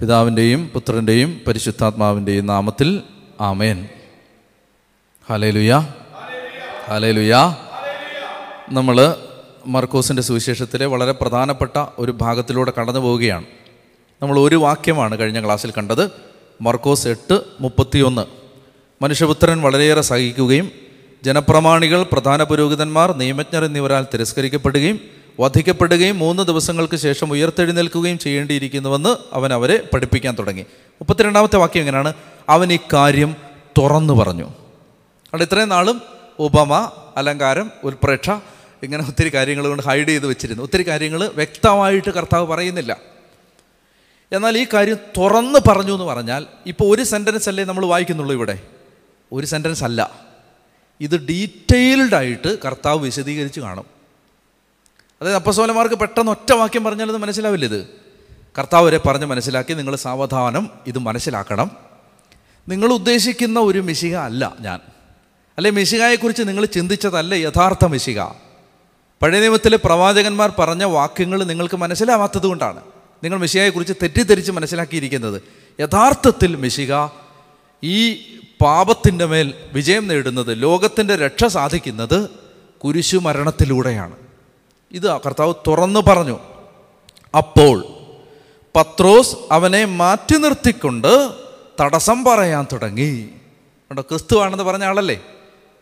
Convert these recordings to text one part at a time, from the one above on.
പിതാവിന്റെയും പുത്രന്റെയും പരിശുദ്ധാത്മാവിന്റെയും നാമത്തിൽ ആമേൻ. ഹലേലുയ ഹലേലുയ നമ്മൾ മർക്കോസിന്റെ സുവിശേഷത്തിലെ വളരെ പ്രധാനപ്പെട്ട ഒരു ഭാഗത്തിലൂടെ കടന്നു പോവുകയാണ്. നമ്മൾ ഒരു വാക്യമാണ് കഴിഞ്ഞ ക്ലാസ്സിൽ കണ്ടത്. മർക്കോസ് എട്ട് മുപ്പത്തിയൊന്ന്. മനുഷ്യപുത്രൻ വളരെയേറെ സഹിക്കുകയും ജനപ്രമാണികൾ പ്രധാന പുരോഹിതന്മാർ നിയമജ്ഞർ എന്നിവരാൽ തിരസ്കരിക്കപ്പെടുകയും വധിക്കപ്പെടുകയും മൂന്ന് ദിവസങ്ങൾക്ക് ശേഷം ഉയർത്തെഴുന്നേൽക്കുകയും ചെയ്യേണ്ടിയിരിക്കുന്നുവെന്ന് അവൻ അവരെ പഠിപ്പിക്കാൻ തുടങ്ങി. മുപ്പത്തിരണ്ടാമത്തെ വാക്യം എങ്ങനെയാണ്? അവൻ ഇക്കാര്യം തുറന്നു പറഞ്ഞു. അവിടെ ഇത്രയും നാളും ഉപമ അലങ്കാരം ഉൽപ്രേക്ഷ ഇങ്ങനെ ഒത്തിരി കാര്യങ്ങൾ കൊണ്ട് ഹൈഡ് ചെയ്ത് വെച്ചിരുന്നു. ഒത്തിരി കാര്യങ്ങൾ വ്യക്തമായിട്ട് കർത്താവ് പറയുന്നില്ല. എന്നാൽ ഈ കാര്യം തുറന്ന് പറഞ്ഞു എന്ന് പറഞ്ഞാൽ ഇപ്പോൾ ഒരു സെന്റൻസ് അല്ലേ നമ്മൾ വായിക്കുന്നുള്ളൂ ഇവിടെ? ഒരു സെന്റൻസ് അല്ല. ഇത് ഡീറ്റെയിൽഡായിട്ട് കർത്താവ് വിശദീകരിച്ച് കാണും. അതായത് അപ്പസോലമാർക്ക് പെട്ടെന്ന് ഒറ്റ വാക്യം പറഞ്ഞാൽ അത് മനസ്സിലാവില്ല ഇത്. കർത്താവ് വരെ പറഞ്ഞ് മനസ്സിലാക്കി നിങ്ങൾ സാവധാനം ഇത് മനസ്സിലാക്കണം. നിങ്ങൾ ഉദ്ദേശിക്കുന്ന ഒരു മിശിക അല്ല ഞാൻ. അല്ലെ മിശികയെക്കുറിച്ച് നിങ്ങൾ ചിന്തിച്ചതല്ല യഥാർത്ഥ മിശിക പഴയ നിയമത്തിലെ പ്രവാചകന്മാർ പറഞ്ഞ വാക്യങ്ങൾ നിങ്ങൾക്ക് മനസ്സിലാവാത്തത് കൊണ്ടാണ് നിങ്ങൾ മിശികയെക്കുറിച്ച് തെറ്റിദ്ധരിച്ച് മനസ്സിലാക്കിയിരിക്കുന്നത്. യഥാർത്ഥത്തിൽ മിശിക ഈ പാപത്തിന്റെ മേൽ വിജയം നേടുന്നത് ലോകത്തിന്റെ രക്ഷ സാധിക്കുന്നത് കുരിശു മരണത്തിലൂടെയാണ് ഇത് കർത്താവ് തുറന്നു പറഞ്ഞു. അപ്പോൾ പത്രോസ് അവനെ മാറ്റി നിർത്തിക്കൊണ്ട് തടസ്സം പറയാൻ തുടങ്ങി. കണ്ടോ ക്രിസ്തുവാണെന്ന് പറഞ്ഞ ആളല്ലേ?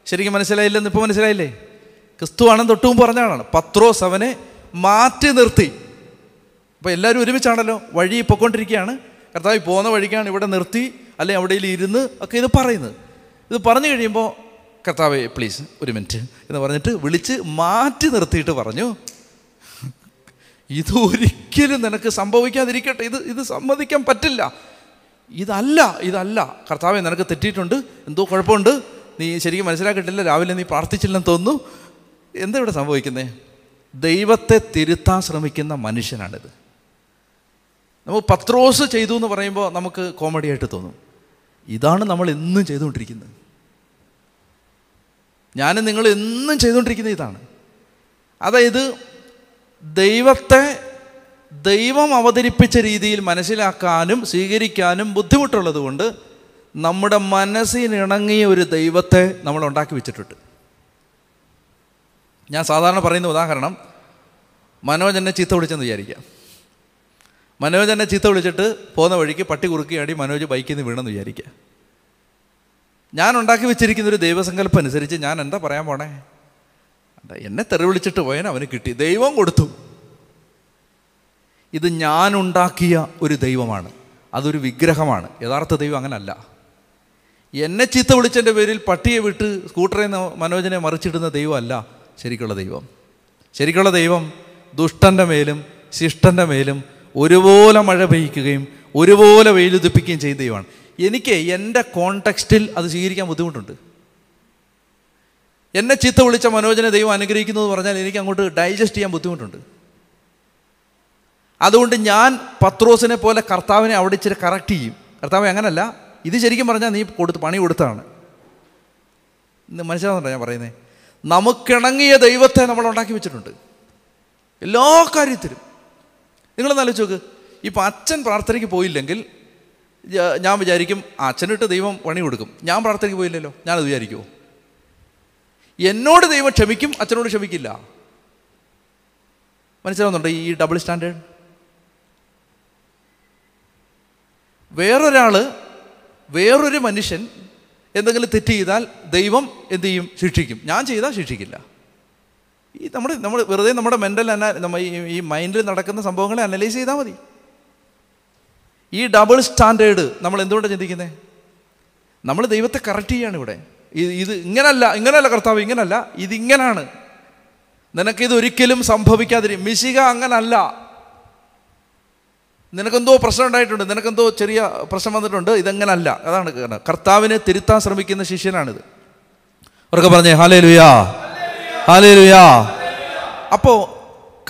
ശരിക്കും മനസ്സിലായില്ലെന്ന് ഇപ്പോൾ മനസ്സിലായില്ലേ? ക്രിസ്തുവാണെന്ന് തൊട്ടും പറഞ്ഞ ആളാണ്. പത്രോസ് അവനെ മാറ്റി നിർത്തി. അപ്പോൾ എല്ലാവരും ഒരുമിച്ചാണല്ലോ വഴി പൊയ്ക്കൊണ്ടിരിക്കുകയാണ്. കർത്താവ് പോകുന്ന വഴിക്കാണ് ഇവിടെ നിർത്തി അല്ലെ അവിടെ ഇരുന്ന് ഒക്കെ ഇത് പറയുന്നത്. ഇത് പറഞ്ഞു കഴിയുമ്പോൾ കർത്താവേ പ്ലീസ് ഒരു മിനിറ്റ് എന്ന് പറഞ്ഞിട്ട് വിളിച്ച് മാറ്റി നിർത്തിയിട്ട് പറഞ്ഞു ഇതൊരിക്കലും നിനക്ക് സംഭവിക്കാതിരിക്കട്ടെ. ഇത് ഇത് സമ്മതിക്കാൻ പറ്റില്ല. ഇതല്ല ഇതല്ല. കർത്താവെ നിനക്ക് തെറ്റിയിട്ടുണ്ട്. എന്തോ കുഴപ്പമുണ്ട്. നീ ശരിക്കും മനസ്സിലാക്കിയിട്ടില്ല. രാവിലെ നീ പ്രാർത്ഥിച്ചില്ലെന്ന് തോന്നുന്നു. എന്താ ഇവിടെ സംഭവിക്കുന്നത് ദൈവത്തെ തിരുത്താൻ ശ്രമിക്കുന്ന മനുഷ്യനാണിത്. നമുക്ക് പത്രോസ് ചെയ്തു എന്ന് പറയുമ്പോൾ നമുക്ക് കോമഡി ആയിട്ട് തോന്നും. ഇതാണ് നമ്മൾ എന്നും ചെയ്തുകൊണ്ടിരിക്കുന്നത്. ഞാനും നിങ്ങൾ എന്നും ചെയ്തുകൊണ്ടിരിക്കുന്ന ഇതാണ്. അതായത് ദൈവത്തെ ദൈവം അവതരിപ്പിച്ച രീതിയിൽ മനസ്സിലാക്കാനും സ്വീകരിക്കാനും ബുദ്ധിമുട്ടുള്ളത് കൊണ്ട് നമ്മുടെ മനസ്സിനിണങ്ങിയ ഒരു ദൈവത്തെ നമ്മൾ ഉണ്ടാക്കി വെച്ചിട്ടുണ്ട്. ഞാൻ സാധാരണ പറയുന്ന ഉദാഹരണം മനോജ് എന്നെ ചീത്ത വിളിച്ചെന്ന് വിചാരിക്കാം മനോജ് എന്നെ ചീത്ത വിളിച്ചിട്ട് പോകുന്ന വഴിക്ക് പട്ടി കുറുക്കിയാടി മനോജ് ബൈക്കിൽ നിന്ന് വീണെന്ന് വിചാരിക്കുക. ഞാൻ ഉണ്ടാക്കി വെച്ചിരിക്കുന്ന ഒരു ദൈവസങ്കല്പം അനുസരിച്ച് ഞാൻ എന്താ പറയാൻ പോണേ? എന്നെ തെറി വിളിച്ചിട്ട് പോയാൽ അവന് കിട്ടി. ദൈവം കൊടുത്തു. ഇത് ഞാൻ ഉണ്ടാക്കിയ ഒരു ദൈവമാണ്. അതൊരു വിഗ്രഹമാണ്. യഥാർത്ഥ ദൈവം അങ്ങനല്ല. എന്നെ ചീത്ത വിളിച്ചതിന്റെ പേരിൽ പട്ടിയെ വിട്ട് സ്കൂട്ടറിൽ നിന്ന് മനോജനെ മറിച്ചിടുന്ന ദൈവമല്ല ശരിക്കുള്ള ദൈവം. ശരിക്കുള്ള ദൈവം ദുഷ്ടന്റെ മേലും ശിഷ്ടന്റെ മേലും ഒരുപോലെ മഴ പെയ്യ്ക്കുകയും ഒരുപോലെ വെയിലുദിപ്പിക്കുകയും ചെയ്യുന്ന ദൈവമാണ്. എനിക്ക് എന്റെ കോണ്ടെക്സ്റ്റിൽ അത് സ്വീകരിക്കാൻ ബുദ്ധിമുട്ടുണ്ട്. എന്നെ ചീത്ത വിളിച്ച മനോജനെ ദൈവം അനുഗ്രഹിക്കുന്നു എന്ന് പറഞ്ഞാൽ എനിക്ക് അങ്ങോട്ട് ഡൈജസ്റ്റ് ചെയ്യാൻ ബുദ്ധിമുട്ടുണ്ട്. അതുകൊണ്ട് ഞാൻ പത്രോസിനെ പോലെ കർത്താവിനെ അവിടെ ഇച്ചിരി കറക്റ്റ് ചെയ്യും. കർത്താവ് അങ്ങനല്ല. ഇത് ശരിക്കും പറഞ്ഞാൽ നീ കൊടുത്ത് പണി കൊടുത്താണ്. ഇന്ന് മനസ്സിലാവുന്നുണ്ടോ ഞാൻ പറയുന്നത് നമുക്കിണങ്ങിയ ദൈവത്തെ നമ്മൾ ഉണ്ടാക്കി വെച്ചിട്ടുണ്ട്. എല്ലാ കാര്യത്തിലും. നിങ്ങളൊന്ന് ആലോചിച്ച് നോക്ക്. ഇപ്പം അച്ഛൻ പ്രാർത്ഥനയ്ക്ക് പോയില്ലെങ്കിൽ ഞാൻ വിചാരിക്കും അച്ഛനിട്ട് ദൈവം പണി കൊടുക്കും. ഞാൻ പ്രാർത്ഥനയ്ക്ക് പോയില്ലല്ലോ. ഞാനത് വിചാരിക്കുമോ എന്നോട് ദൈവം ക്ഷമിക്കും അച്ഛനോട് ക്ഷമിക്കില്ല. മനസ്സിലാവുന്നുണ്ടോ ഈ ഡബിൾ സ്റ്റാൻഡേർഡ് വേറൊരാൾ വേറൊരു മനുഷ്യൻ എന്തെങ്കിലും തെറ്റ് ചെയ്താൽ ദൈവം എന്ത് ചെയ്യും? ശിക്ഷിക്കും. ഞാൻ ചെയ്താൽ ശിക്ഷിക്കില്ല. ഈ നമ്മുടെ നമ്മൾ വെറുതെ നമ്മുടെ മെന്റൽ അനാ നമ്മ ഈ മൈൻഡിൽ നടക്കുന്ന സംഭവങ്ങളെ അനലൈസ് ചെയ്താൽ മതി. ഈ ഡബിൾ സ്റ്റാൻഡേർഡ് നമ്മൾ എന്തുകൊണ്ടാണ് ചിന്തിക്കുന്നത് നമ്മൾ ദൈവത്തെ കറക്റ്റ് ചെയ്യാണ് ഇവിടെ. ഇത് ഇത് ഇങ്ങനല്ല ഇങ്ങനല്ല കർത്താവ് ഇങ്ങനല്ല ഇതിങ്ങനാണ്. നിനക്കിത് ഒരിക്കലും സംഭവിക്കാതിരി മിശിക അങ്ങനല്ല. നിനക്കെന്തോ പ്രശ്നം ഉണ്ടായിട്ടുണ്ട്. നിനക്കെന്തോ ചെറിയ പ്രശ്നം വന്നിട്ടുണ്ട്. ഇതങ്ങനല്ല. അതാണ് കർത്താവിനെ തിരുത്താൻ ശ്രമിക്കുന്ന ശിഷ്യനാണിത്. അവർക്ക് പറഞ്ഞേ ഹാലേ ലുയാ ഹാലേ ലുയാ അപ്പോൾ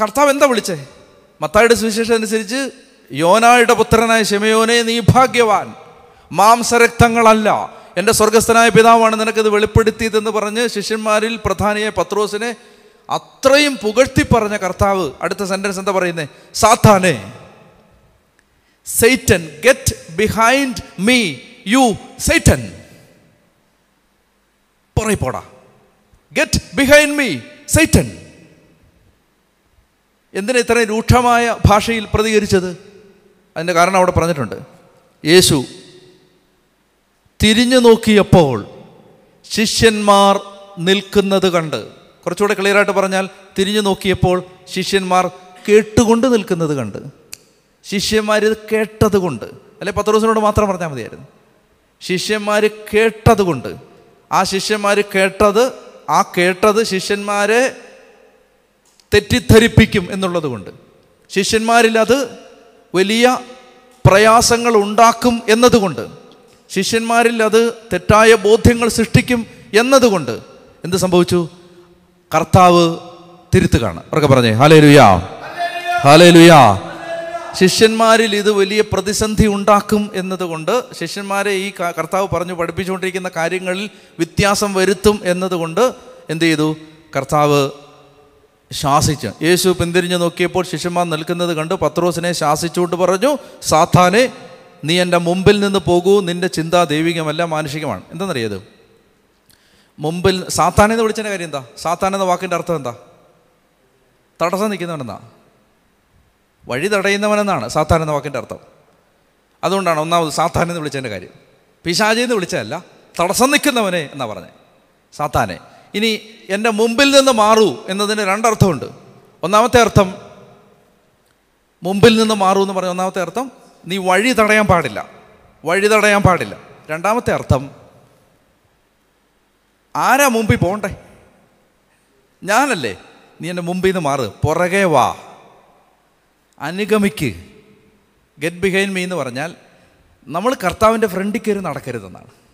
കർത്താവ് എന്താ വിളിച്ചേ? മത്തായുടെ സുവിശേഷം അനുസരിച്ച് യോനായുടെ പുത്രനായ ശമയോനെ നീ ഭാഗ്യവാൻ. മാംസരക്തങ്ങളല്ല. എന്റെ സ്വർഗസ്ഥനായ പിതാവാണ് നിനക്കത് വെളിപ്പെടുത്തിയതെന്ന് പറഞ്ഞ് ശിഷ്യന്മാരിൽ പ്രധാനിയെ പത്രോസിനെ അത്രയും പുകഴ്ത്തി പറഞ്ഞ കർത്താവ് അടുത്ത സെന്റൻസ് എന്താ പറയുന്നത് സാത്താനെ Satan get behind me you Satan പറയപ്പോടാ പോടാ. ഗെറ്റ് ബിഹൈൻഡ് മീ സെയ്റ്റൻ എന്തിനാ ഇത്രയും രൂക്ഷമായ ഭാഷയിൽ പ്രതികരിച്ചത്? അതിന്റെ കാരണം അവിടെ പറഞ്ഞിട്ടുണ്ട്. യേശു തിരിഞ്ഞു നോക്കിയപ്പോൾ ശിഷ്യന്മാർ നിൽക്കുന്നത് കണ്ട്. കുറച്ചുകൂടെ ക്ലിയറായിട്ട് പറഞ്ഞാൽ തിരിഞ്ഞു നോക്കിയപ്പോൾ ശിഷ്യന്മാർ കേട്ടുകൊണ്ട് നിൽക്കുന്നത് കണ്ട്. ശിഷ്യന്മാർ ഇത് കേട്ടത് കൊണ്ട്. അല്ലെ പത്ത് ദിവസത്തിനോട് മാത്രം പറഞ്ഞാൽ മതിയായിരുന്നു. ശിഷ്യന്മാർ കേട്ടത് കൊണ്ട്. ആ ശിഷ്യന്മാർ കേട്ടത് ആ കേട്ടത് ശിഷ്യന്മാരെ തെറ്റിദ്ധരിപ്പിക്കും എന്നുള്ളത് കൊണ്ട്. ശിഷ്യന്മാരിൽ അത് വലിയ പ്രയാസങ്ങൾ ഉണ്ടാക്കും എന്നതുകൊണ്ട് ശിഷ്യന്മാരിൽ അത് തെറ്റായ ബോധ്യങ്ങൾ സൃഷ്ടിക്കും എന്നതുകൊണ്ട് എന്ത് സംഭവിച്ചു? കർത്താവ് തിരുത്തുകയാണ്. അവർക്ക് പറഞ്ഞേ ഹാലേ ലുയാ ഹാലേ ലുയാ ശിഷ്യന്മാരിൽ ഇത് വലിയ പ്രതിസന്ധി ഉണ്ടാക്കും എന്നതുകൊണ്ട് ശിഷ്യന്മാരെ ഈ കർത്താവ് പറഞ്ഞു പഠിപ്പിച്ചുകൊണ്ടിരിക്കുന്ന കാര്യങ്ങളിൽ വ്യത്യാസം വരുത്തും എന്നതുകൊണ്ട് എന്ത് ചെയ്തു? കർത്താവ് ശാസിച്ച്. യേശു പിന്തിരിഞ്ഞു നോക്കിയപ്പോൾ ശിഷ്യന്മാർ നിൽക്കുന്നത് കണ്ട്. പത്രോസിനെ ശാസിച്ചുകൊണ്ട് പറഞ്ഞു സാത്താനെ നീ എന്റെ മുമ്പിൽ നിന്ന് പോകൂ. നിന്റെ ചിന്ത ദൈവികമല്ല മാനുഷികമാണ്. എന്താണെന്നറിയത് മുമ്പിൽ സാത്താനെ എന്ന് വിളിച്ചതിന്റെ കാര്യം എന്താ? സാത്താൻ എന്ന വാക്കിന്റെ അർത്ഥം എന്താ? തടസ്സം നിൽക്കുന്നവനെന്നാ വഴി തടയുന്നവനെന്നാണ് സാത്താൻ എന്ന വാക്കിന്റെ അർത്ഥം. അതുകൊണ്ടാണ് ഒന്നാമത് സാത്താൻ എന്ന് വിളിച്ചതിന്റെ കാര്യം. പിശാചി എന്ന് വിളിച്ചതല്ല തടസ്സം നിൽക്കുന്നവനെ എന്നാ പറഞ്ഞത്. സാത്താനെ. ഇനി എന്റെ മുമ്പിൽ നിന്ന് മാറൂ എന്നതിന് രണ്ടർത്ഥമുണ്ട്. ഒന്നാമത്തെ അർത്ഥം മുമ്പിൽ നിന്ന് മാറൂ എന്ന് പറഞ്ഞ ഒന്നാമത്തെ അർത്ഥം നീ വഴി തടയാൻ പാടില്ല. വഴി തടയാൻ പാടില്ല. രണ്ടാമത്തെ അർത്ഥം ആരാ മുമ്പിൽ പോകണ്ടേ? ഞാനല്ലേ. നീ എന്റെ മുമ്പിൽ നിന്ന് മാറ്. പുറകെ വാ. അനുഗമിക്ക്. ഗെറ്റ് ബിഹൈൻ മീ എന്ന് പറഞ്ഞാൽ നമ്മൾ കർത്താവിന്റെ ഫ്രണ്ടിൽ കയറി നടക്കരുതെന്നാണ്.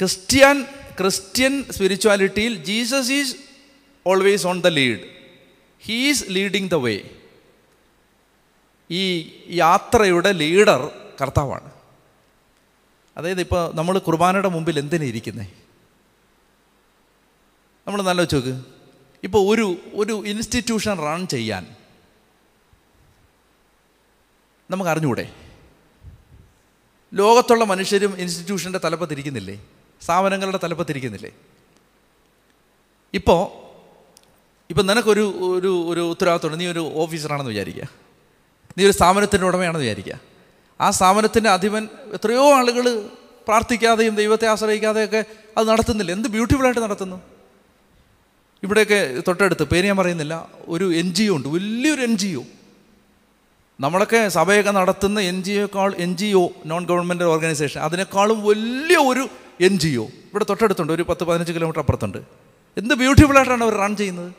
Christian Christian സ്പിരിച്വാലിറ്റിയിൽ Jesus is always on the lead he's leading the way ഈ യാത്രയുടെ ലീഡർ കർത്താവാണ്. അതായത് ഇപ്പോൾ നമ്മൾ കുർബാനയുടെ മുമ്പിൽ എന്തിനാ ഇരിക്കുന്നേ? നമ്മൾ നല്ല നോക്ക്. ഇപ്പോൾ ഒരു ഒരു ഇൻസ്റ്റിറ്റ്യൂഷൻ റൺ ചെയ്യാൻ നമുക്ക് അറിഞ്ഞൂടെ ലോകത്തുള്ള മനുഷ്യരും ഇൻസ്റ്റിറ്റ്യൂഷന്റെ തലപ്പത്തിരിക്കുന്നില്ലേ? സ്ഥാപനങ്ങളുടെ തലപ്പത്തിരിക്കുന്നില്ലേ ഇപ്പോൾ ഇപ്പം നിനക്കൊരു ഒരു ഒരു ഉത്തരവാദിത്തമുണ്ട് നീ ഒരു ഓഫീസറാണെന്ന് വിചാരിക്കുക. നീ ഒരു സ്ഥാപനത്തിന്റെ ഉടമയാണെന്ന് വിചാരിക്കുക. ആ സ്ഥാപനത്തിന്റെ അധിപൻ എത്രയോ ആളുകൾ പ്രാർത്ഥിക്കാതെയും ദൈവത്തെ ആശ്രയിക്കാതെയൊക്കെ അത് നടത്തുന്നില്ല. എന്ത് ബ്യൂട്ടിഫുള്ളായിട്ട് നടത്തുന്നു? ഇവിടെയൊക്കെ തൊട്ടടുത്ത് പേര് ഞാൻ പറയുന്നില്ല. ഒരു എൻ ജി ഒ ഉണ്ട്. വലിയൊരു എൻ ജി ഒ. നമ്മളൊക്കെ സഭയൊക്കെ നടത്തുന്ന N G ഒക്കാൾ N G O non government organisation അതിനേക്കാളും വലിയ ഒരു എൻ ജി ഒ. ഇവിടെ തൊട്ടടുത്തുണ്ട് ഒരു പത്ത് പതിനഞ്ച് കിലോമീറ്റർ അപ്പുറത്തുണ്ട്. എന്ത് ബ്യൂട്ടിഫുള്ളായിട്ടാണ് അവർ റൺ ചെയ്യുന്നത്.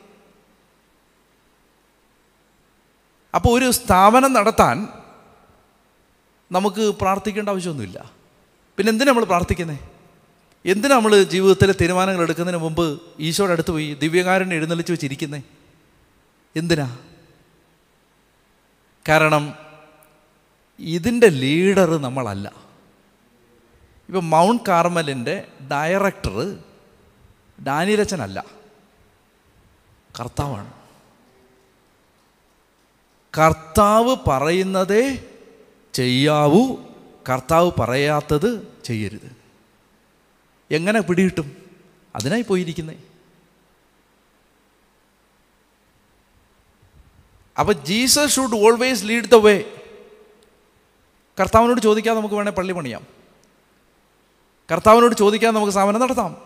അപ്പോൾ ഒരു സ്ഥാപനം നടത്താൻ നമുക്ക് പ്രാർത്ഥിക്കേണ്ട ആവശ്യമൊന്നുമില്ല. പിന്നെ എന്തിനാ നമ്മൾ പ്രാർത്ഥിക്കുന്നത് എന്തിനാ നമ്മൾ ജീവിതത്തിലെ തീരുമാനങ്ങൾ എടുക്കുന്നതിന് മുമ്പ് ഈശോയുടെ അടുത്ത് പോയി ദിവ്യകാരനെ എഴുന്നള്ളിച്ച് വെച്ചിരിക്കുന്നേ? എന്തിനാ? കാരണം ഇതിന്റെ ലീഡർ നമ്മളല്ല. ഇപ്പം മൗണ്ട് കാർമലിന്റെ ഡയറക്ടർ ഡാനിയലച്ചനല്ല. കർത്താവാണ്. കർത്താവ് പറയുന്നതേ ചെയ്യാവൂ കർത്താവ് പറയാത്തത് ചെയ്യരുത്. എങ്ങനെ പിടികിട്ടും? അതിനായി പോയിരിക്കുന്നേ. അപ്പോൾ Jesus should always lead the way കർത്താവിനോട് ചോദിക്കാതെ നമുക്ക് വേണേൽ പള്ളി പണിയാം. കർത്താവിനോട് ചോദിക്കാതെ നമുക്ക് സ്ഥാപനം നടത്താം.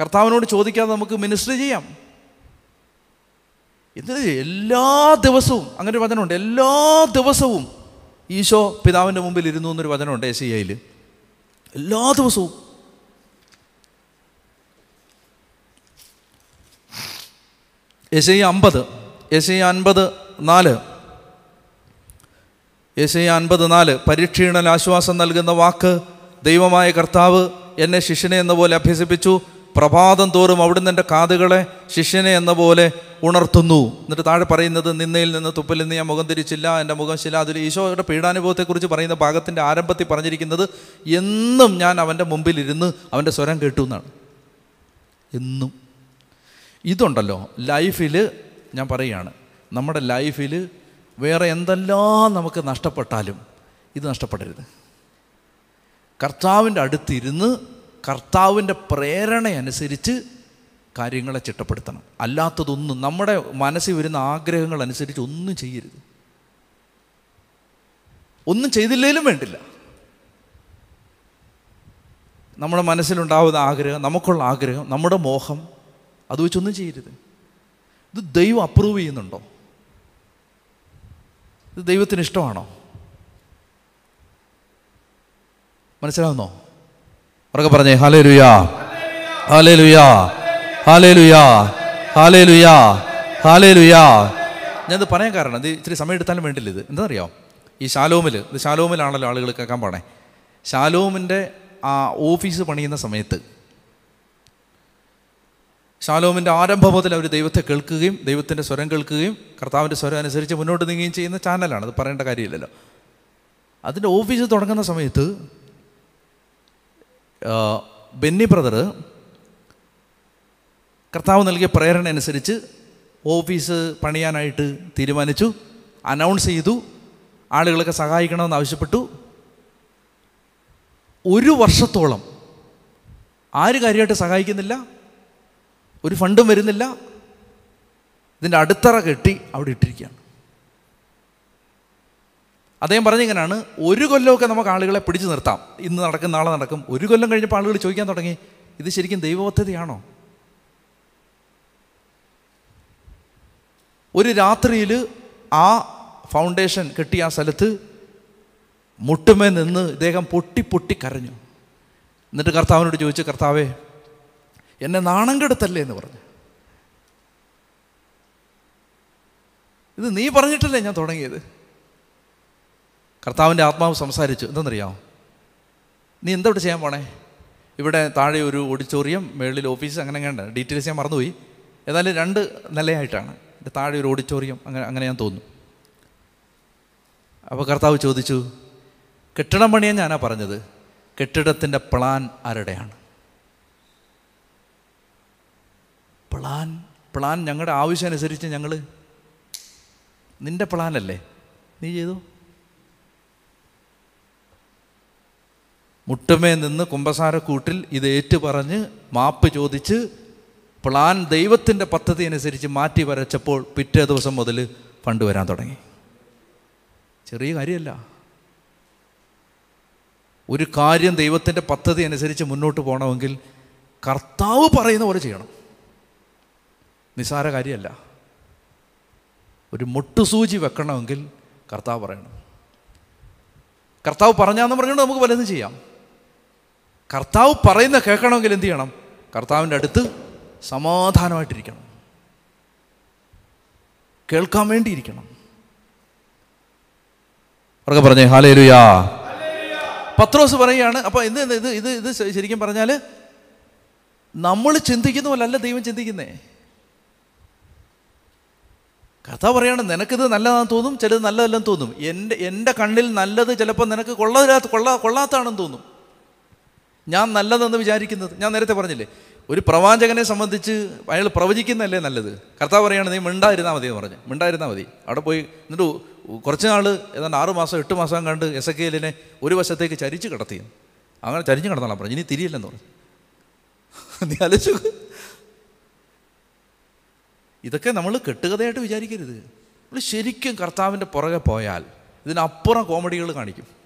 കർത്താവിനോട് ചോദിക്കാതെ നമുക്ക് മിനിസ്റ്റർ ചെയ്യാം. എന്തിനു എല്ലാ ദിവസവും അങ്ങനെ ഒരു വചനമുണ്ട്. എല്ലാ ദിവസവും ഈശോ പിതാവിന്റെ മുമ്പിൽ ഇരുന്നു എന്നൊരു വചനമുണ്ട് എസ് ഐയിൽ എല്ലാ ദിവസവും. എസ് ഐ അമ്പത് എസ് ഐ അൻപത് നാല്. എസ് ഐ അൻപത് നാല് പരീക്ഷീണൽ ആശ്വാസം നൽകുന്ന വാക്ക് ദൈവമായ കർത്താവ് എന്നെ ശിഷ്യനെ എന്ന പോലെ അഭ്യസിപ്പിച്ചു. പ്രഭാതം തോറും അവിടുന്ന് എന്റെ കാതുകളെ ശിഷ്യനെ എന്ന പോലെ ഉണർത്തുന്നു. എന്നിട്ട് താഴെ പറയുന്നത് നിന്നയിൽ നിന്ന് തുപ്പലിൽ നിന്ന് ഞാൻ മുഖം തിരിച്ചില്ല. എന്റെ മുഖം ശില. അതിൽ ഈശോയുടെ പീഡാനുഭവത്തെക്കുറിച്ച് പറയുന്ന ഭാഗത്തിന്റെ ആരംഭത്തിൽ പറഞ്ഞിരിക്കുന്നത് എന്നും ഞാൻ അവന്റെ മുമ്പിലിരുന്ന് അവന്റെ സ്വരം കേട്ടു എന്നാണ്. എന്നും. ഇതുണ്ടല്ലോ ലൈഫിൽ ഞാൻ പറയുകയാണ് നമ്മുടെ ലൈഫിൽ വേറെ എന്തെല്ലാം നമുക്ക് നഷ്ടപ്പെട്ടാലും ഇത് നഷ്ടപ്പെടരുത്. കർത്താവിന്റെ അടുത്തിരുന്ന് കർത്താവിന്റെ പ്രേരണ അനുസരിച്ച് കാര്യങ്ങളെ ചിട്ടപ്പെടുത്തണം. അല്ലാത്തതൊന്നും നമ്മുടെ മനസ്സിൽ വരുന്ന ആഗ്രഹങ്ങൾ അനുസരിച്ച് ഒന്നും ചെയ്യരുത്. ഒന്നും ചെയ്തില്ലെങ്കിലും വേണ്ടില്ല. നമ്മുടെ മനസ്സിലുണ്ടാവുന്ന ആഗ്രഹം നമുക്കുള്ള ആഗ്രഹം നമ്മുടെ മോഹം അത് വെച്ചൊന്നും ചെയ്യരുത്. ഇത് ദൈവം അപ്രൂവ് ചെയ്യുന്നുണ്ടോ? ഇത് ദൈവത്തിന് ഇഷ്ടമാണോ? മനസ്സിലാവുന്നോ? ഉറക്കെ പറഞ്ഞേ ഹാലേ ലുയാ ഹാലേ ലുയാ ഹാലേ ലുയാ ഹാലേ ലുയാ ഹാലേ ലുയാ ഞാനിത് പറയാൻ കാരണം ഇത് ഇച്ചിരി സമയം എടുത്താലും വേണ്ടില്ല ഇത്. എന്താണെന്നറിയാം ഈ ശാലോമിൽ ഇത് ശാലോമിലാണല്ലോ ആളുകൾ കേൾക്കാൻ പോണേ. ശാലോമിന്റെ ആ ഓഫീസ് പണിയുന്ന സമയത്ത് ശാലോമിന്റെ ആരംഭ മുതൽ അവർ ദൈവത്തെ കേൾക്കുകയും ദൈവത്തിന്റെ സ്വരം കേൾക്കുകയും കർത്താവിന്റെ സ്വരം അനുസരിച്ച് മുന്നോട്ട് നീങ്ങുകയും ചെയ്യുന്ന ചാനലാണ്. അത് പറയേണ്ട കാര്യമില്ലല്ലോ. അതിന്റെ ഓഫീസ് തുടങ്ങുന്ന സമയത്ത് ബെന്നി ബ്രദർ കർത്താവ് നൽകിയ പ്രേരണ അനുസരിച്ച് ഓഫീസ് പണിയാനായിട്ട് തീരുമാനിച്ചു അനൗൺസ് ചെയ്തു ആളുകളൊക്കെ സഹായിക്കണമെന്ന് ആവശ്യപ്പെട്ടു. ഒരു വർഷത്തോളം ആര് കാര്യമായിട്ട് സഹായിക്കുന്നില്ല ഒരു ഫണ്ടും വരുന്നില്ല ഇതിന്റെ അടുത്തറ കെട്ടി അവിടെ ഇട്ടിരിക്കുകയാണ്. അദ്ദേഹം പറഞ്ഞിങ്ങനെയാണ് ഒരു കൊല്ലമൊക്കെ നമുക്ക് ആളുകളെ പിടിച്ചു നിർത്താം. ഇന്ന് നടക്കും നാളെ നടക്കും. ഒരു കൊല്ലം കഴിഞ്ഞപ്പോൾ ആളുകൾ ചോദിക്കാൻ തുടങ്ങി ഇത് ശരിക്കും ദൈവപദ്ധതിയാണോ? ഒരു രാത്രിയിൽ ആ ഫൗണ്ടേഷൻ കെട്ടിയ ആ സ്ഥലത്ത് മുട്ടുമേ നിന്ന് ഇദ്ദേഹം പൊട്ടി പൊട്ടി കരഞ്ഞു. എന്നിട്ട് കർത്താവിനോട് ചോദിച്ചു കർത്താവേ എന്നെ നാണം കെടുത്തല്ലേ എന്ന് പറഞ്ഞു. ഇത് നീ പറഞ്ഞിട്ടല്ലേ ഞാൻ തുടങ്ങിയത്? കർത്താവിന്റെ ആത്മാവ് സംസാരിച്ചു എന്തെന്നറിയാമോ നീ എന്താ ഇവിടെ ചെയ്യാൻ പോണേ? ഇവിടെ താഴെ ഒരു ഓഡിറ്റോറിയം മേളിൽ ഓഫീസ് അങ്ങനെ അങ്ങനെ ഡീറ്റെയിൽസ് ഞാൻ മറന്നുപോയി. ഏതായാലും രണ്ട് നിലയായിട്ടാണ്. എന്റെ താഴെ ഒരു ഓഡിറ്റോറിയം അങ്ങനെ അങ്ങനെ ഞാൻ തോന്നുന്നു. അപ്പോൾ കർത്താവ് ചോദിച്ചു കെട്ടിടം പണിയാൻ ഞാനാ പറഞ്ഞത്? കെട്ടിടത്തിന്റെ പ്ലാൻ ആരുടെയാണ്? പ്ലാൻ പ്ലാൻ ഞങ്ങളുടെ ആവശ്യം അനുസരിച്ച് ഞങ്ങൾ നിന്റെ പ്ലാനല്ലേ? നീ ചെയ്തു? മുട്ടമേ നിന്ന് കുമ്പസാരക്കൂട്ടിൽ ഇത് ഏറ്റു പറഞ്ഞ് മാപ്പ് ചോദിച്ച് പ്ലാൻ ദൈവത്തിന്റെ പദ്ധതി അനുസരിച്ച് മാറ്റി വരച്ചപ്പോൾ പിറ്റേ ദിവസം മുതൽ ഫണ്ട് വരാൻ തുടങ്ങി. ചെറിയ കാര്യമല്ല. ഒരു കാര്യം ദൈവത്തിന്റെ പദ്ധതി അനുസരിച്ച് മുന്നോട്ട് പോകണമെങ്കിൽ കർത്താവ് പറയുന്ന പോലെ ചെയ്യണം. നിസാര കാര്യമല്ല. ഒരു മുട്ടുസൂചി വെക്കണമെങ്കിൽ കർത്താവ് പറയണം. കർത്താവ് പറഞ്ഞാന്ന് പറഞ്ഞുകൊണ്ട് നമുക്ക് പലതും ചെയ്യാം. കർത്താവ് പറയുന്ന കേൾക്കണമെങ്കിൽ എന്ത് ചെയ്യണം? കർത്താവിന്റെ അടുത്ത് സമാധാനമായിട്ടിരിക്കണം. കേൾക്കാൻ വേണ്ടിയിരിക്കണം. അവർക്ക് പറഞ്ഞേ ഹാലേ ലുയാ പത്രോസ് പറയുകയാണ് അപ്പോൾ ഇത് ഇത് ഇത് ഇത് ശരിക്കും പറഞ്ഞാൽ നമ്മൾ ചിന്തിക്കുന്ന പോലല്ല ദൈവം ചിന്തിക്കുന്നേ. കഥ പറയാണ് നിനക്കിത് നല്ലതാണെന്ന് തോന്നും ചിലത് നല്ലതല്ലെന്ന് തോന്നും. എന്റെ എന്റെ കണ്ണിൽ നല്ലത് ചിലപ്പോൾ നിനക്ക് കൊള്ളതില്ലാത്ത കൊള്ളാ കൊള്ളാത്തതാണെന്ന് തോന്നും. ഞാൻ നല്ലതെന്ന് വിചാരിക്കുന്നത്. ഞാൻ നേരത്തെ പറഞ്ഞില്ലേ ഒരു പ്രവാചകനെ സംബന്ധിച്ച് അയാൾ പ്രവചിക്കുന്നതല്ലേ നല്ലത്? കർത്താവ് പറയുകയാണ് നീ മിണ്ടായിരുന്നാൽ മതി എന്ന് പറഞ്ഞു. മിണ്ടായിരുന്നാൽ മതി. അവിടെ പോയി എന്നിട്ട് കുറച്ച് നാൾ ഏതാണ്ട് ആറ് മാസം എട്ട് മാസം കണ്ട് എസ് എ ഒരു വശത്തേക്ക് ചരിച്ച് കിടത്തി. അങ്ങനെ ചരിഞ്ഞ് കിടന്നാണ് പറഞ്ഞു ഇനി തിരിയില്ലെന്ന് പറഞ്ഞു. നീ ആലോചിച്ചു ഇതൊക്കെ നമ്മൾ കെട്ടുകഥയായിട്ട് വിചാരിക്കരുത്. നമ്മൾ ശരിക്കും കർത്താവിന്റെ പുറകെ പോയാൽ ഇതിനപ്പുറം കോമഡികൾ കാണിക്കും.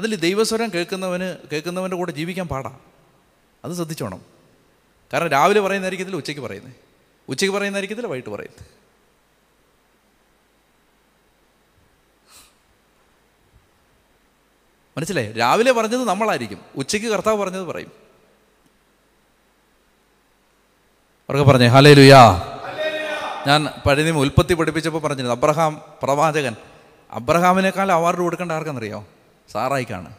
അതിൽ ദൈവസ്വരം കേൾക്കുന്നവന് കേൾക്കുന്നവന്റെ കൂടെ ജീവിക്കാൻ പാടാണ് അത് ശ്രദ്ധിച്ചോണം. കാരണം രാവിലെ പറയുന്നതായിരിക്കത്തില്ല ഉച്ചയ്ക്ക് പറയുന്നത് ഉച്ചയ്ക്ക് പറയുന്നതായിരിക്കത്തില്ല വൈകിട്ട് പറയുന്നത് മനസ്സിലായി? രാവിലെ പറഞ്ഞത് നമ്മളായിരിക്കും. ഉച്ചയ്ക്ക് കർത്താവ് പറഞ്ഞത് പറയും. അവർക്ക് പറഞ്ഞേ ഹലേ ലുയാ ഞാൻ പഴയ ഉൽപ്പത്തി പഠിപ്പിച്ചപ്പോൾ പറഞ്ഞിരുന്നു അബ്രഹാം പ്രവാചകൻ. അബ്രഹാമിനേക്കാൾ അവാർഡ് കൊടുക്കേണ്ട ആർക്കെന്നറിയോ? സാറായിക്കാണ്.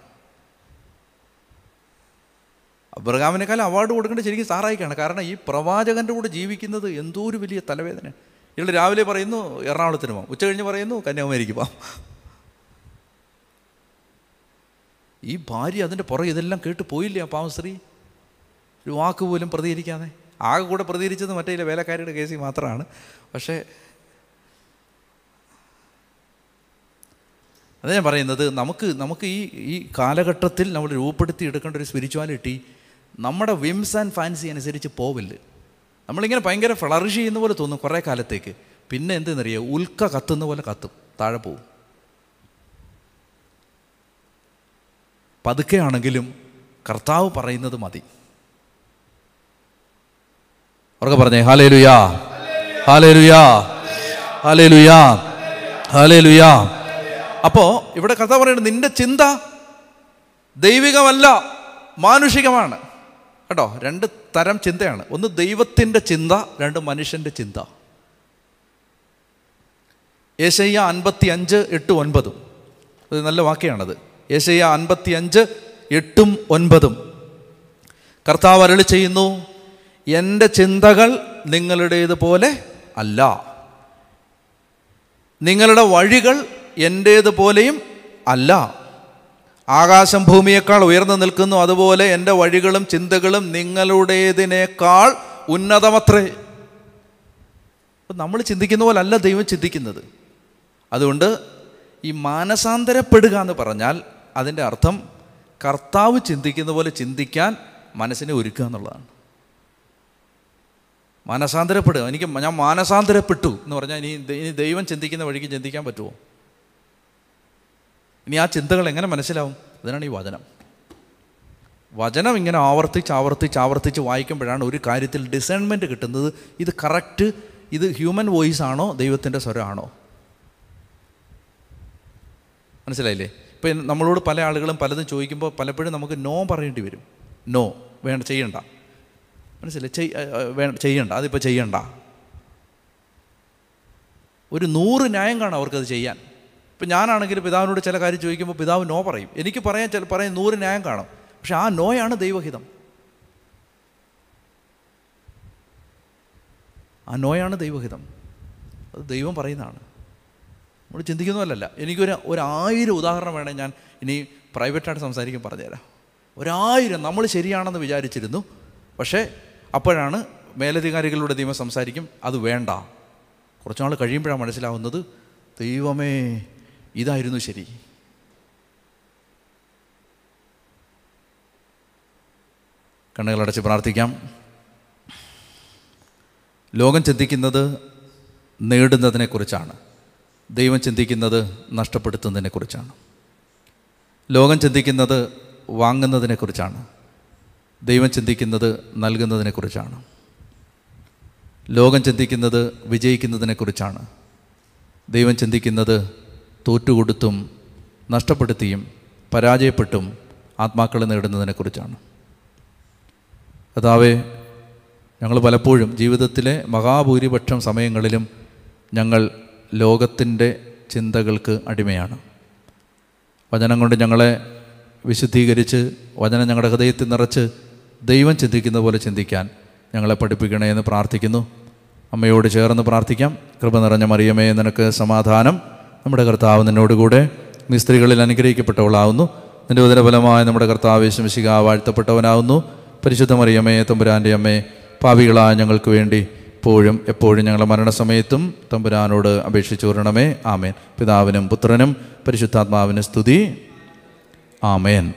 അബ്രഹാമിനേക്കാൾ അവാർഡ് കൊടുക്കേണ്ടത് ശരിക്കും സാറായിക്കാണ്. കാരണം ഈ പ്രവാചകന്റെ കൂടെ ജീവിക്കുന്നത് എന്തോ ഒരു വലിയ തലവേദന ഇയാൾ രാവിലെ പറയുന്നു എറണാകുളത്തിന് പോകാം ഉച്ച കഴിഞ്ഞ് പറയുന്നു കന്യാകുമാരിക്ക് പോകാം ഈ ഭാര്യ അതിന്റെ പുറകെ ഇതെല്ലാം കേട്ട് പോയില്ലേ ആ പാവശ്രീ ഒരു വാക്ക് പോലും പ്രതികരിക്കാതെ. ആകെ കൂടെ പ്രതികരിച്ചത് മറ്റേ വേലക്കാരിയുടെ കേസിൽ മാത്രമാണ്. പക്ഷേ അതാ ഞാൻ പറയുന്നത് നമുക്ക് നമുക്ക് ഈ ഈ കാലഘട്ടത്തിൽ നമ്മൾ രൂപപ്പെടുത്തി എടുക്കേണ്ട ഒരു സ്പിരിച്വാലിറ്റി നമ്മുടെ വിംസ് ആൻഡ് ഫാൻസി അനുസരിച്ച് പോവില്ല. നമ്മളിങ്ങനെ ഭയങ്കര ഫ്ലറിഷ് ചെയ്യുന്ന പോലെ തോന്നും കുറേ കാലത്തേക്ക്. പിന്നെ എന്തെന്നറിയാം? ഉൽക്ക കത്തുന്ന പോലെ കത്തും താഴെ പോവും. പതുക്കെ ആണെങ്കിലും കർത്താവ് പറയുന്നത് മതി. ഉറക്കെ പറഞ്ഞേ ഹാലേ ലുയാ ഹാലേ ലുയാ ഹാലേ ലുയാ ഹാലേ ലുയാ അപ്പോ ഇവിടെ കഥ പറയുന്നത് നിന്റെ ചിന്ത ദൈവികമല്ല മാനുഷികമാണ്. കേട്ടോ രണ്ട് തരം ചിന്തയാണ്. ഒന്ന് ദൈവത്തിന്റെ ചിന്ത രണ്ട് മനുഷ്യന്റെ ചിന്ത. ഏശയ്യ അൻപത്തി അഞ്ച് എട്ട് ഒൻപതും. അത് നല്ല വാക്കിയാണത് ഏശയ്യ അൻപത്തി അഞ്ച് എട്ടും ഒൻപതും. കർത്താവ് അരളി ചെയ്യുന്നു എന്റെ ചിന്തകൾ നിങ്ങളുടേതുപോലെ അല്ല. നിങ്ങളുടെ വഴികൾ എന്റേതുപോലെയും അല്ല. ആകാശം ഭൂമിയേക്കാൾ ഉയർന്നു നിൽക്കുന്നു. അതുപോലെ എന്റെ വഴികളും ചിന്തകളും നിങ്ങളുടേതിനേക്കാൾ ഉന്നതമത്രേ. നമ്മൾ ചിന്തിക്കുന്ന പോലെ അല്ല ദൈവം ചിന്തിക്കുന്നത്. അതുകൊണ്ട് ഈ മാനസാന്തരപ്പെടുക എന്ന് പറഞ്ഞാൽ അതിന്റെ അർത്ഥം കർത്താവ് ചിന്തിക്കുന്ന പോലെ ചിന്തിക്കാൻ മനസ്സിനെ ഒരുക്കുക എന്നുള്ളതാണ്. മാനസാന്തരപ്പെടുക. എനിക്ക് ഞാൻ മാനസാന്തരപ്പെട്ടു എന്ന് പറഞ്ഞാൽ ഇനി ഇനി ദൈവം ചിന്തിക്കുന്ന വഴിക്ക് ചിന്തിക്കാൻ പറ്റുമോ? ഇനി ആ ചിന്തകൾ എങ്ങനെ മനസ്സിലാവും? അതിനാണ് ഈ വചനം. വചനം ഇങ്ങനെ ആവർത്തിച്ച് ആവർത്തിച്ച് ആവർത്തിച്ച് വായിക്കുമ്പോഴാണ് ഒരു കാര്യത്തിൽ ഡിസൈൻമെന്റ് കിട്ടുന്നത്. ഇത് കറക്റ്റ് ഇത് ഹ്യൂമൻ വോയിസ് ആണോ ദൈവത്തിന്റെ സ്വരമാണോ മനസ്സിലായില്ലേ? ഇപ്പം നമ്മളോട് പല ആളുകളും പലതും ചോദിക്കുമ്പോൾ പലപ്പോഴും നമുക്ക് നോ പറയേണ്ടി വരും. നോ വേണ്ട ചെയ്യണ്ട. മനസ്സിലായി ചെയ് വേണ്ട ചെയ്യണ്ട അതിപ്പോൾ ചെയ്യണ്ട. ഒരു നൂറ് ന്യായം കാണും അവർക്കത് ചെയ്യാൻ. ഇപ്പം ഞാനാണെങ്കിൽ പിതാവിനോട് ചില കാര്യം ചോദിക്കുമ്പോൾ പിതാവ് നോ പറയും. എനിക്ക് പറയാൻ ചില പറയാൻ നൂറ് ന്യായം കാണും. പക്ഷെ ആ നോയാണ് ദൈവഹിതം. ആ നോയാണ് ദൈവഹിതം. അത് ദൈവം പറയുന്നതാണ്. നമ്മൾ ചിന്തിക്കുന്നതല്ല എനിക്കൊരു ഒരായിരം ഉദാഹരണം വേണേൽ ഞാൻ ഇനി പ്രൈവറ്റായിട്ട് സംസാരിക്കും പറഞ്ഞുതരാം. ഒരായിരം നമ്മൾ ശരിയാണെന്ന് വിചാരിച്ചിരുന്നു. പക്ഷേ അപ്പോഴാണ് മേലധികാരികളുടെ ദൈവം സംസാരിക്കും. അത് വേണ്ട. കുറച്ചുനാൾ കഴിയുമ്പോഴാണ് മനസ്സിലാവുന്നത് ദൈവമേ ഇതായിരുന്നു ശരി. കണ്ണുകളടച്ച് പ്രാർത്ഥിക്കാം. ലോകം ചിന്തിക്കുന്നത് നേടുന്നതിനെക്കുറിച്ചാണ് ദൈവം ചിന്തിക്കുന്നത് നഷ്ടപ്പെടുത്തുന്നതിനെക്കുറിച്ചാണ് ലോകം ചിന്തിക്കുന്നത് വാങ്ങുന്നതിനെക്കുറിച്ചാണ് ദൈവം ചിന്തിക്കുന്നത് നൽകുന്നതിനെക്കുറിച്ചാണ് ലോകം ചിന്തിക്കുന്നത് വിജയിക്കുന്നതിനെക്കുറിച്ചാണ് ദൈവം ചിന്തിക്കുന്നത് തോറ്റുകൊടുത്തും നഷ്ടപ്പെടുത്തിയും പരാജയപ്പെട്ടും ആത്മാക്കളെ നേടുന്നതിനെക്കുറിച്ചാണ് അതാവേ ഞങ്ങൾ പലപ്പോഴും ജീവിതത്തിലെ മഹാഭൂരിപക്ഷം സമയങ്ങളിലും ഞങ്ങൾ ലോകത്തിന്റെ ചിന്തകൾക്ക് അടിമയാണ്. വചനം കൊണ്ട് ഞങ്ങളെ വിശുദ്ധീകരിച്ച് വചനം ഞങ്ങളുടെ ഹൃദയത്തിൽ നിറച്ച് ദൈവം ചിന്തിക്കുന്ന പോലെ ചിന്തിക്കാൻ ഞങ്ങളെ പഠിപ്പിക്കണേ എന്ന് പ്രാർത്ഥിക്കുന്നു. അമ്മയോട് ചേർന്ന് പ്രാർത്ഥിക്കാം. കൃപ നിറഞ്ഞ മറിയമേ നിനക്ക് സമാധാനം. നമ്മുടെ കർത്താവ് നിന്നോടുകൂടെ നീ സ്ത്രീകളിൽ അനുഗ്രഹിക്കപ്പെട്ടവളാവുന്നു. നിന്റെ ഉദരഫലമായ നമ്മുടെ കർത്താവ് ശംശിക വാഴ്ത്തപ്പെട്ടവനാവുന്നു. പരിശുദ്ധ മറിയമേ തമ്പുരാന്റെ അമ്മേ പാവികളായ ഞങ്ങൾക്ക് വേണ്ടി എപ്പോഴും എപ്പോഴും ഞങ്ങളുടെ മരണസമയത്തും തമ്പുരാനോട് അപേക്ഷിച്ചു വരണമേ. ആമേൻ. പിതാവിനും പുത്രനും പരിശുദ്ധാത്മാവിനും സ്തുതി. ആമേൻ.